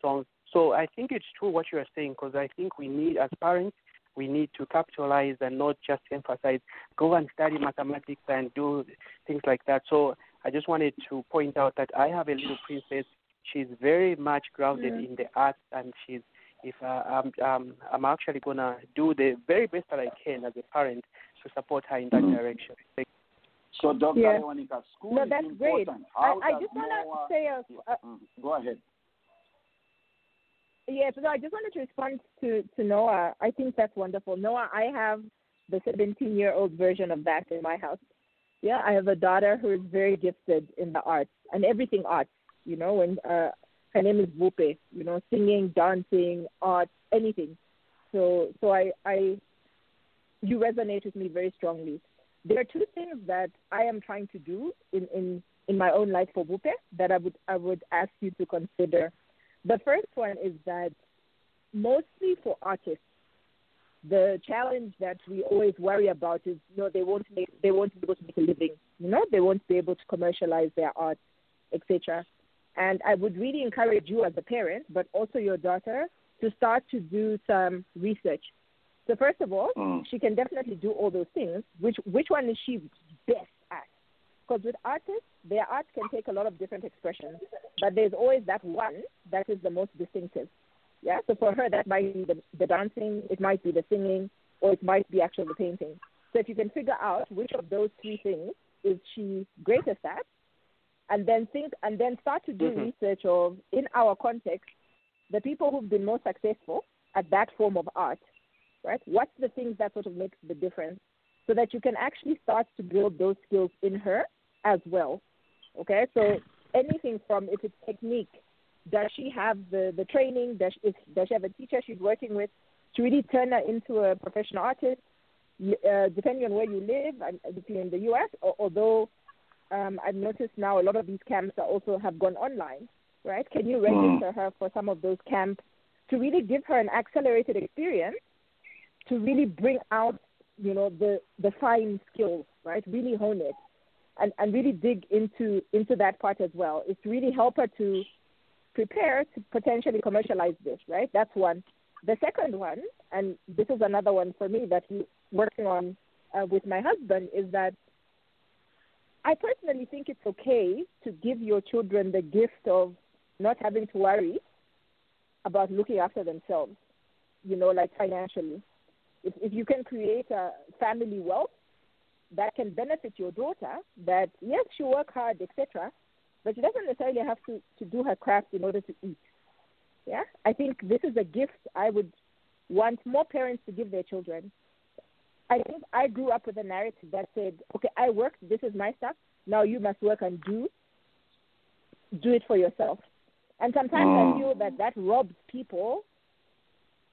songs. So I think it's true what you are saying because I think we need, as parents, we need to capitalize and not just emphasize, go and study mathematics and do things like that. So I just wanted to point out that I have a little princess. She's very much grounded
Mm.
in the arts, and she's. If uh, I'm, um, I'm actually gonna do the very best that I can as a parent to support her in that
Mm.
direction. Thank
So, Dr.
Yeah.
Lewanika, school
No, that's great.
important.
I,
How
I
does
just want to say a, a,
Mm, Go ahead.
Yes, no, I just wanted to respond to, to Noah. I think that's wonderful. Noah, I have the 17 year old version of that in my house. Yeah, I have a daughter who is very gifted in the arts and everything arts, you know, and uh, her name is Vupe, you know, singing, dancing, art, anything. So, so I, I, you resonate with me very strongly. There are two things that I am trying to do in, in, in my own life for Vupe that I would, I would ask you to consider the first one is that mostly for artists, the challenge that we always worry about is you know they won't make they won't be able to make a living. You know they won't be able to commercialize their art, etc. And I would really encourage you as a parent, but also your daughter, to start to do some research. So first of all,
Mm.
she can definitely do all those things. Which which one is she best? Because with artists, their art can take a lot of different expressions, but there's always that one that is the most distinctive. Yeah, so for her, that might be the, the dancing, it might be the singing, or it might be actually the painting. So if you can figure out which of those three things is she greatest at, and then think, and then start to do
Mhm.
research of in our context, the people who've been most successful at that form of art, right? What's the things that sort of makes the difference, so that you can actually start to build those skills in her as well. Okay, so anything from if it's technique, does she have the, the training? Does she, does she have a teacher she's working with to really turn her into a professional artist? Uh, depending on where you live, and if you're in the U.S., although um, I've noticed now a lot of these camps are also have gone online, right? Can you register her for some of those camps to really give her an accelerated experience to really bring out, you know, the the fine skills, right? Really hone it and, and really dig into into that part as well. Is to really help her to prepare to potentially commercialize this, right? That's one. The second one, and this is another one for me that we're working on uh, with my husband, is that I personally think it's okay to give your children the gift of not having to worry about looking after themselves, you know, like financially. If, if you can create a family wealth that can benefit your daughter, that yes, she work hard, etc., but she doesn't necessarily have to, to do her craft in order to eat. Yeah, I think this is a gift I would want more parents to give their children. I think I grew up with a narrative that said, okay, I worked, this is my stuff, now you must work and do, do it for yourself. And sometimes
Mm.
I feel that that robs people,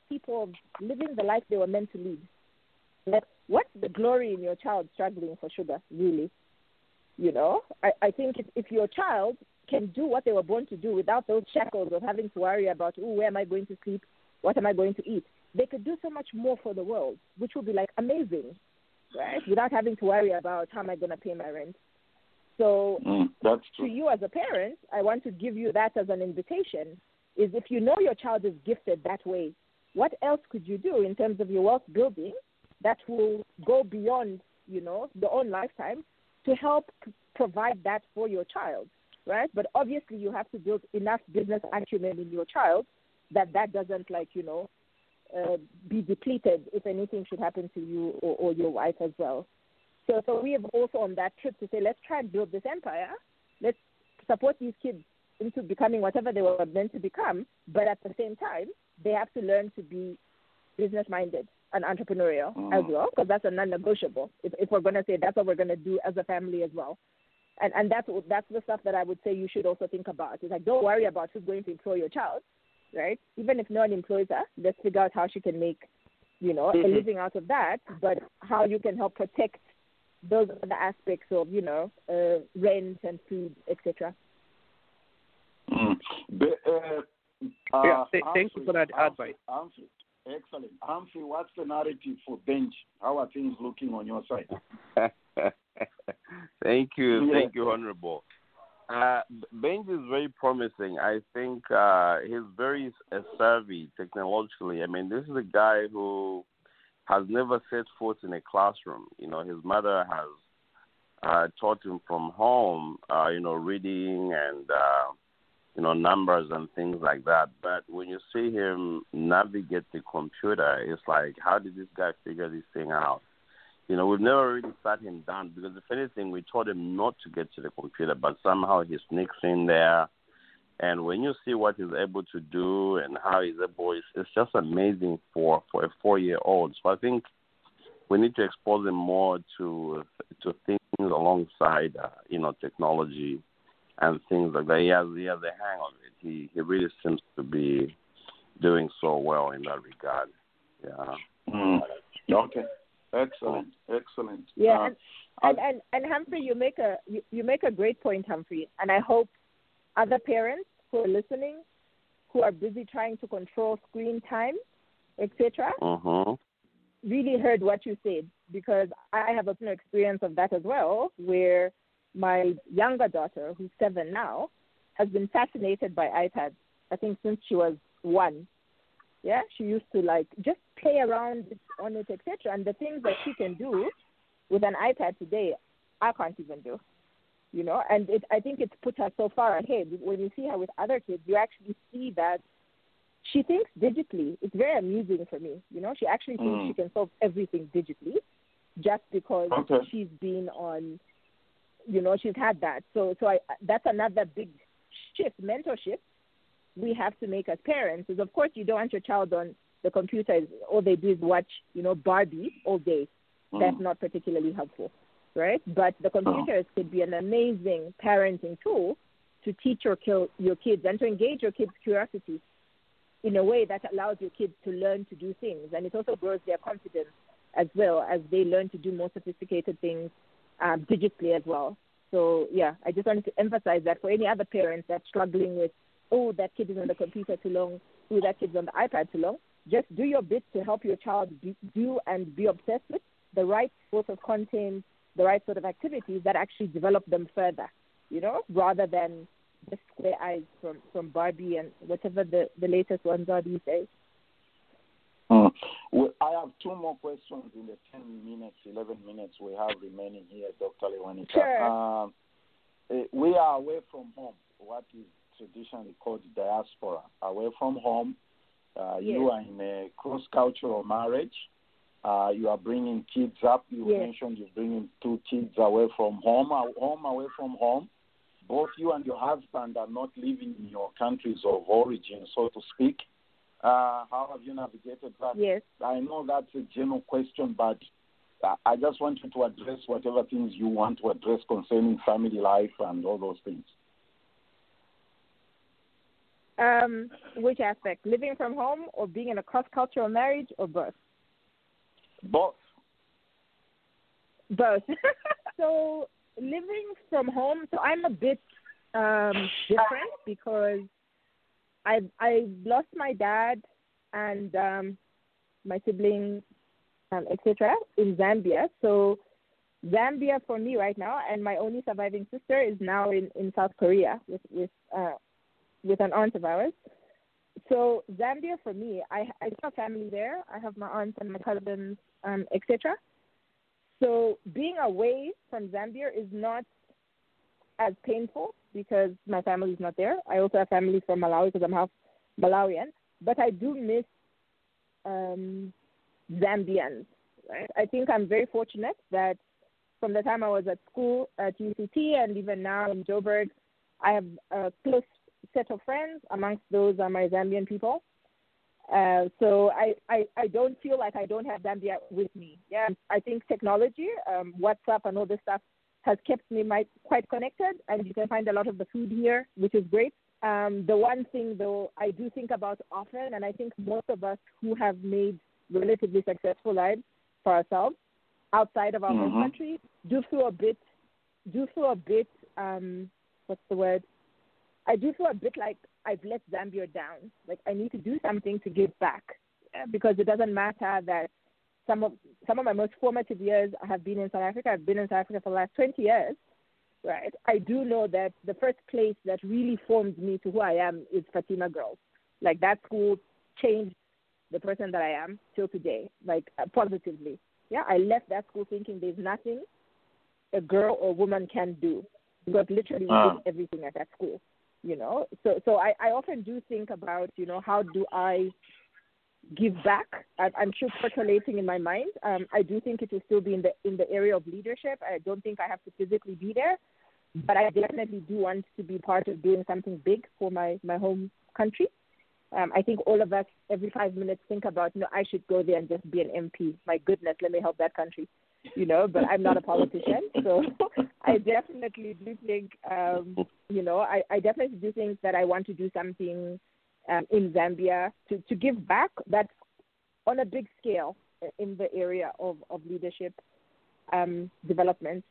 people of living the life they were meant to lead. Like, what's the glory in your child struggling for sugar, really? You know, I, I think if, if your child can do what they were born to do without those shackles of having to worry about, oh, where am I going to sleep? What am I going to eat? They could do so much more for the world, which would be like amazing, right? Without having to worry about how am I going to pay my rent. So
Mm, that's
to you as a parent, I want to give you that as an invitation. Is if you know your child is gifted that way, what else could you do in terms of your wealth building that will go beyond, you know, your own lifetime to help provide that for your child, right? But obviously, you have to build enough business acumen in your child that that doesn't like, you know, uh, be depleted if anything should happen to you or, or your wife as well. So, so we have also on that trip to say, let's try and build this empire. Let's support these kids into becoming whatever they were meant to become, but at the same time, they have to learn to be business minded and entrepreneurial
Mm.
as well, because that's a non-negotiable. If, if we're going to say that's what we're going to do as a family as well, and and that's that's the stuff that I would say you should also think about. It's like don't worry about who's going to employ your child, right? Even if no one employs her, let's figure out how she can make, you know, a
Mhm.
living out of that, but how you can help protect those other aspects of you know uh, rent and food, etc.
Mm. Be- uh, uh,
Yeah, th- thank you for that
Humphrey,
advice.
Humphrey, excellent. Humphrey, what's the narrative for Benj? How are things looking on your side?
thank you,
Yeah.
thank you, Honorable. Uh, Benj is very promising. I think uh, he's very uh, savvy technologically. I mean, this is a guy who has never set foot in a classroom. You know, his mother has uh, taught him from home, uh, you know, reading and, uh, you know, numbers and things like that. But when you see him navigate the computer, it's like, how did this guy figure this thing out? You know, we've never really sat him down because if anything, we told him not to get to the computer, but somehow he sneaks in there. And when you see what he's able to do and how he's able, it's, it's just amazing for for a four year old. So I think we need to expose him more to to things alongside, uh, you know, technology and things like that. He has he has a hang of it. He he really seems to be doing so well in that regard. Yeah.
Mm. Okay, excellent, excellent.
Yeah,
Uh,
and, and, and and Humphrey, you make a you, you make a great point, Humphrey, and I hope other parents who are listening, who are busy trying to control screen time, etc.,
Mhm.
really heard what you said because I have a personal experience of that as well, where my younger daughter, who's seven now, has been fascinated by iPads. I think since she was one. Yeah, she used to like just play around on it, etc. And the things that she can do with an iPad today, I can't even do. You know, and it, I think it's put her so far ahead. When you see her with other kids, you actually see that she thinks digitally. It's very amusing for me. You know, she actually thinks
Mm.
she can solve everything digitally, just because
Okay.
she's been on. You know, she's had that. So, so I that's another big shift, mentorship we have to make as parents. Is of course you don't want your child on the computer. All they do is watch, you know, Barbie all day. That's
mm.
not particularly helpful, right? But the computers could be an amazing parenting tool to teach your your kids and to engage your kids' curiosity in a way that allows your kids to learn to do things, and it also grows their confidence as well as they learn to do more sophisticated things um, digitally as well. So yeah, I just wanted to emphasize that for any other parents that's struggling with, oh, that kid is on the computer too long, oh, that kid's on the iPad too long, just do your bit to help your child do, do and be obsessed with the right sort of content, the right sort of activities that actually develop them further, you know, rather than just square eyes from, from Barbie and whatever the, the latest ones are these days.
Mm. Well, I have two more questions in the 10 minutes, 11 minutes we have remaining here, Dr. Lewanika.
Sure.
Um, eh, we are away from home, what is traditionally called diaspora. Away from home, uh, you are in a cross cultural marriage. Uh, you are bringing kids up. You
Yes.
mentioned you're bringing two kids away from home, home away from home. Both you and your husband are not living in your countries of origin, so to speak. Uh, how have you navigated that?
Yes.
I know that's a general question, but I- I just want you to address whatever things you want to address concerning family life and all those things.
Um, which aspect? Living from home or being in a cross cultural marriage or both?
Both.
Both. so living from home, so I'm a bit um, different because I I lost my dad and um, my siblings, um, etc. in Zambia. So Zambia for me right now, and my only surviving sister is now in, in South Korea with with uh, with an aunt of ours. So Zambia for me, I I have family there. I have my aunts and my cousins, um, etc. So being away from Zambia is not as painful because my family is not there. I also have family from Malawi because I'm half Malawian. But I do miss um, Zambians. Right? I think I'm very fortunate that from the time I was at school at UCT and even now in Joburg, I have a close set of friends. Amongst those are my Zambian people. Uh, so I, I, I don't feel like I don't have Zambia with me. Yeah, I think technology, um, WhatsApp, and all this stuff has kept me my, quite connected, and you can find a lot of the food here, which is great. Um, the one thing, though, I do think about often, and I think most of us who have made relatively successful lives for ourselves outside of our
Mhm.
home country do feel a bit, do feel a bit, um, what's the word? I do feel a bit like I've let Zambia down. Like I need to do something to give back, because it doesn't matter that some of some of my most formative years have been in South Africa. I've been in South Africa for the last 20 years, right? I do know that the first place that really formed me to who I am is Fatima Girls. Like that school changed the person that I am till today, like uh, positively. Yeah, I left that school thinking there's nothing a girl or woman can do because literally
Ah.
did everything at that school. You know, so so I, I often do think about you know how do I give back. I'm still percolating in my mind. Um, I do think it will still be in the in the area of leadership. I don't think I have to physically be there, but I definitely do want to be part of doing something big for my my home country. Um, I think all of us every five minutes think about, you know, I should go there and just be an MP. My goodness, let me help that country, you know. But I'm not a politician, so I definitely do think, um, you know, I, I definitely do think that I want to do something um, in Zambia to to give back. That's on a big scale in the area of of leadership um, development.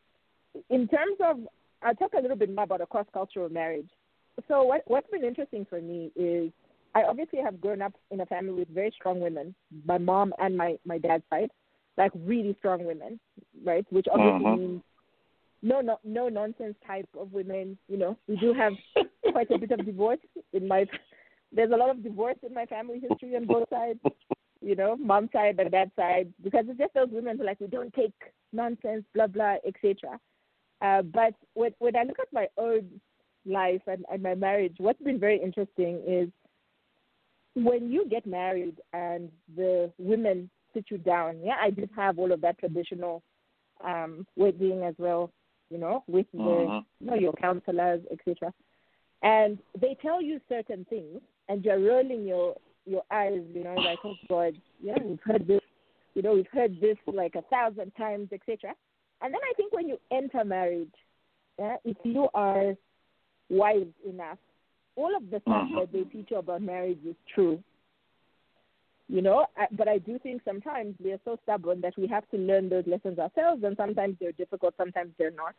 In terms of, I'll talk a little bit more about a cross cultural marriage. So what what's been interesting for me is I obviously have grown up in a family with very strong women, my mom and my my dad's side, like really strong women, right? Which obviously
Mhm.
means no no no nonsense type of women. You know, we do have quite a bit of divorce in my. There's a lot of divorce in my family history on both sides. You know, mom's side and dad's side, because it's just those women who like we don't take nonsense, blah blah, etc. Uh, but when when I look at my own life and, and my marriage, what's been very interesting is when you get married and the women sit you down, yeah, I did have all of that traditional um, wedding as well, you know, with the
Mhm.
you know your counselors, etc. And they tell you certain things, and you're rolling your your eyes, you know, like oh God, yeah, we've heard this, you know, we've heard this like a thousand times, etc. And then I think when you enter marriage, yeah, if you are wise enough all of the stuff
Mhm.
that they teach you about marriage is true. You know, I- but I do think sometimes we are so stubborn that we have to learn those lessons ourselves, and sometimes they're difficult, sometimes they're not.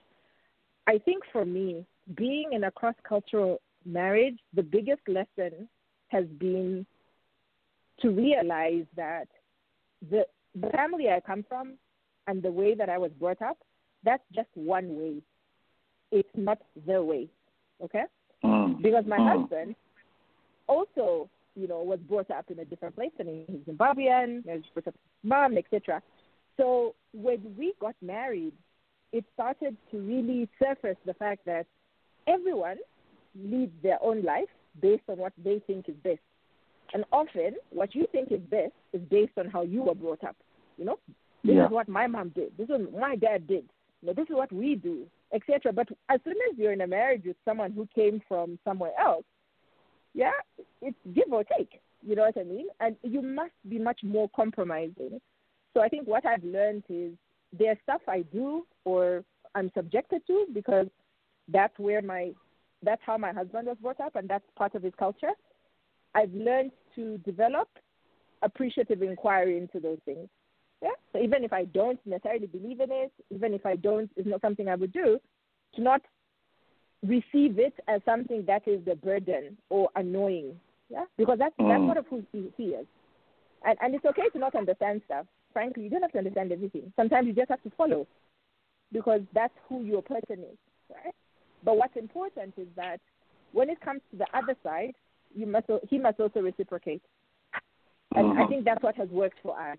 I think for me, being in a cross cultural marriage, the biggest lesson has been to realize that the, the family I come from and the way that I was brought up, that's just one way. It's not the way. Okay?
Mm.
because my
Mm.
husband also, you know, was brought up in a different place and he's Zimbabwean, he was brought up with his mom, etc. So when we got married, it started to really surface the fact that everyone leads their own life based on what they think is best. And often what you think is best is based on how you were brought up. You know? This
Yeah.
is what my mom did. This is what my dad did. You know, this is what we do, etc. But as soon as you're in a marriage with someone who came from somewhere else, yeah, it's give or take. You know what I mean? And you must be much more compromising. So I think what I've learned is there's stuff I do or I'm subjected to because that's where my that's how my husband was brought up and that's part of his culture. I've learned to develop appreciative inquiry into those things. Yeah. So even if I don't necessarily believe in it, even if I don't, it's not something I would do, to not receive it as something that is a burden or annoying. Yeah. Because that's that's
Mm.
part of who he, he is. And and it's okay to not understand stuff. Frankly, you don't have to understand everything. Sometimes you just have to follow because that's who your person is, right? But what's important is that when it comes to the other side, you must he must also reciprocate. And I
Mhm.
think that's what has worked for us,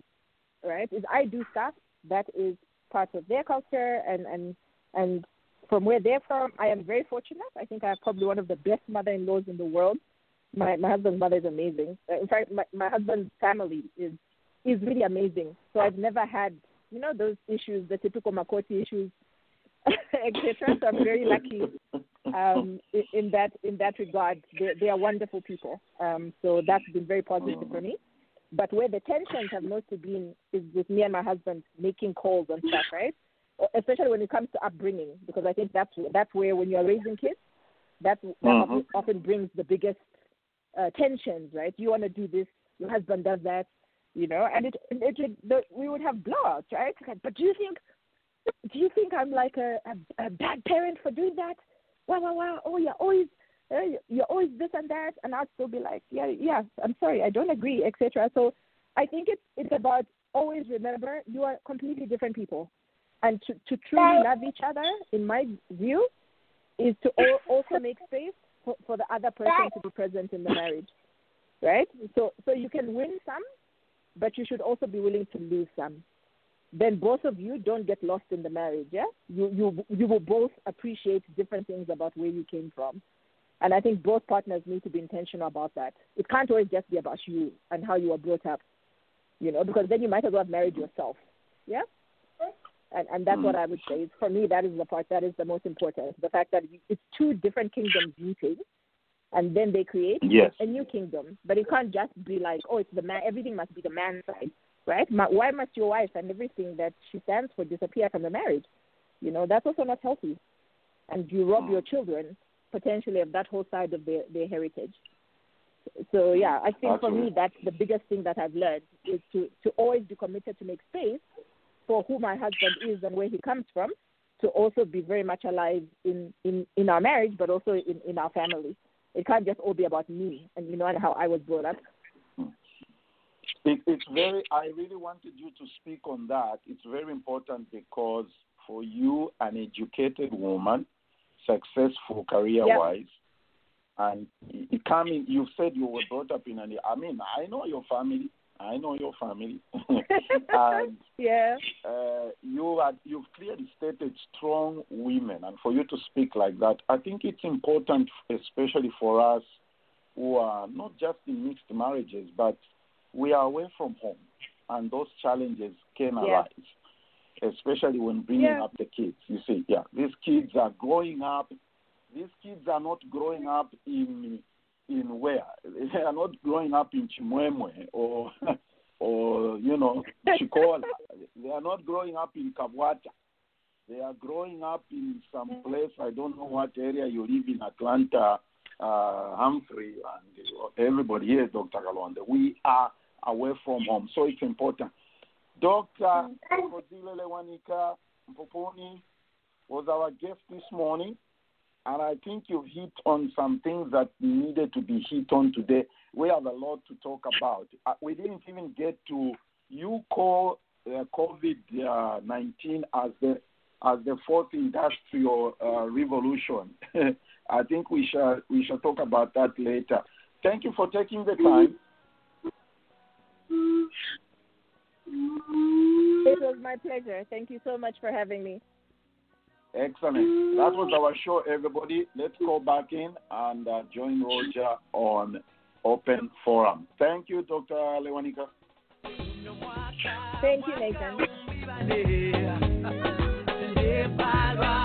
right? Is I do stuff that is part of their culture and and and from where they're from, I am very fortunate. I think I have probably one of the best mother-in-laws in the world. my my husband's mother is amazing. Uh, in fact, my my husband's family is is really amazing. So I've never had you know those issues, the typical Makoti issues, etc. So I'm very lucky um, in, in that in that regard. They, they are wonderful people. Um, so that's been very positive for me. But where the tensions have mostly been is with me and my husband making calls and stuff, right? Especially when it comes to upbringing, because I think that's that's where when you're raising kids, that, that
Mhm.
often, often brings the biggest uh, tensions, right? You want to do this, your husband does that, you know, and it, it, it the, we would have blowouts, right? But do you think, do you think I'm like a, a, a bad parent for doing that? Wow, wow, wow! Oh, you're always, uh, you're always this and that, and I'd still be like, yeah, yeah, I'm sorry, I don't agree, etc. So, I think it's it's about always remember you are completely different people, and to to truly love each other, in my view, is to al- also make space for, for the other person to be present in the marriage, right? So so you can win some, but you should also be willing to lose some. Then both of you don't get lost in the marriage. Yeah, you you you will both appreciate different things about where you came from, and I think both partners need to be intentional about that. It can't always just be about you and how you were brought up, you know, because then you might as well have married yourself. Yeah and and that's what I would say. For me, that is the part that is the most important. The fact that it's two different kingdoms meeting, and then they create
Yes.
a new kingdom. But it can't just be like, oh, it's the man. Everything must be the man's side, right? Why must your wife and everything that she stands for disappear from the marriage? You know, that's also not healthy, and you rob your mm. children potentially of that whole side of their their heritage. So yeah, I think for me
Absolutely.
that's the biggest thing that I've learned is to to always be committed to make space for who my husband is and where he comes from, to also be very much alive in in in our marriage, but also in in our family. It can't just all be about me and you know and how I was brought up.
It, it's very. I really wanted you to speak on that. It's very important because for you, an educated woman, successful career-wise, and it it coming. You said you were brought up in an. I mean, I know your family. I know your family, and
yeah.
uh, you are you've clearly stated strong women, and for you to speak like that, I think it's important, especially for us who are not just in mixed marriages, but we are away from home, and those challenges can
Yeah.
arise, especially when bringing
Yeah.
up the kids. You see, yeah, these kids are growing up. These kids are not growing up in in where they are not growing up in Chimwemwe or or you know Chikola. They are not growing up in Kabwata. They are growing up in some place I don't know what area you live in Atlanta, uh, Humphrey, and everybody here, Dr. Kalonde. We are away from home, so it's important. Dr. Kozile Lewanika Mpupuni was our guest this morning, and I think you've hit on some things that needed to be hit on today. We have a lot to talk about. Uh, we didn't even get to you call uh, COVID uh, nineteen as the as the fourth industrial uh, revolution. I think we shall we shall talk about that later. Thank you for taking the time.
It was my pleasure. Thank you so much for having me.
Excellent. That was our show, everybody. Let's go back in and uh, join Roger on Open Forum. Thank you, Dr. Lewanika.
Thank you, Nathan.
Live by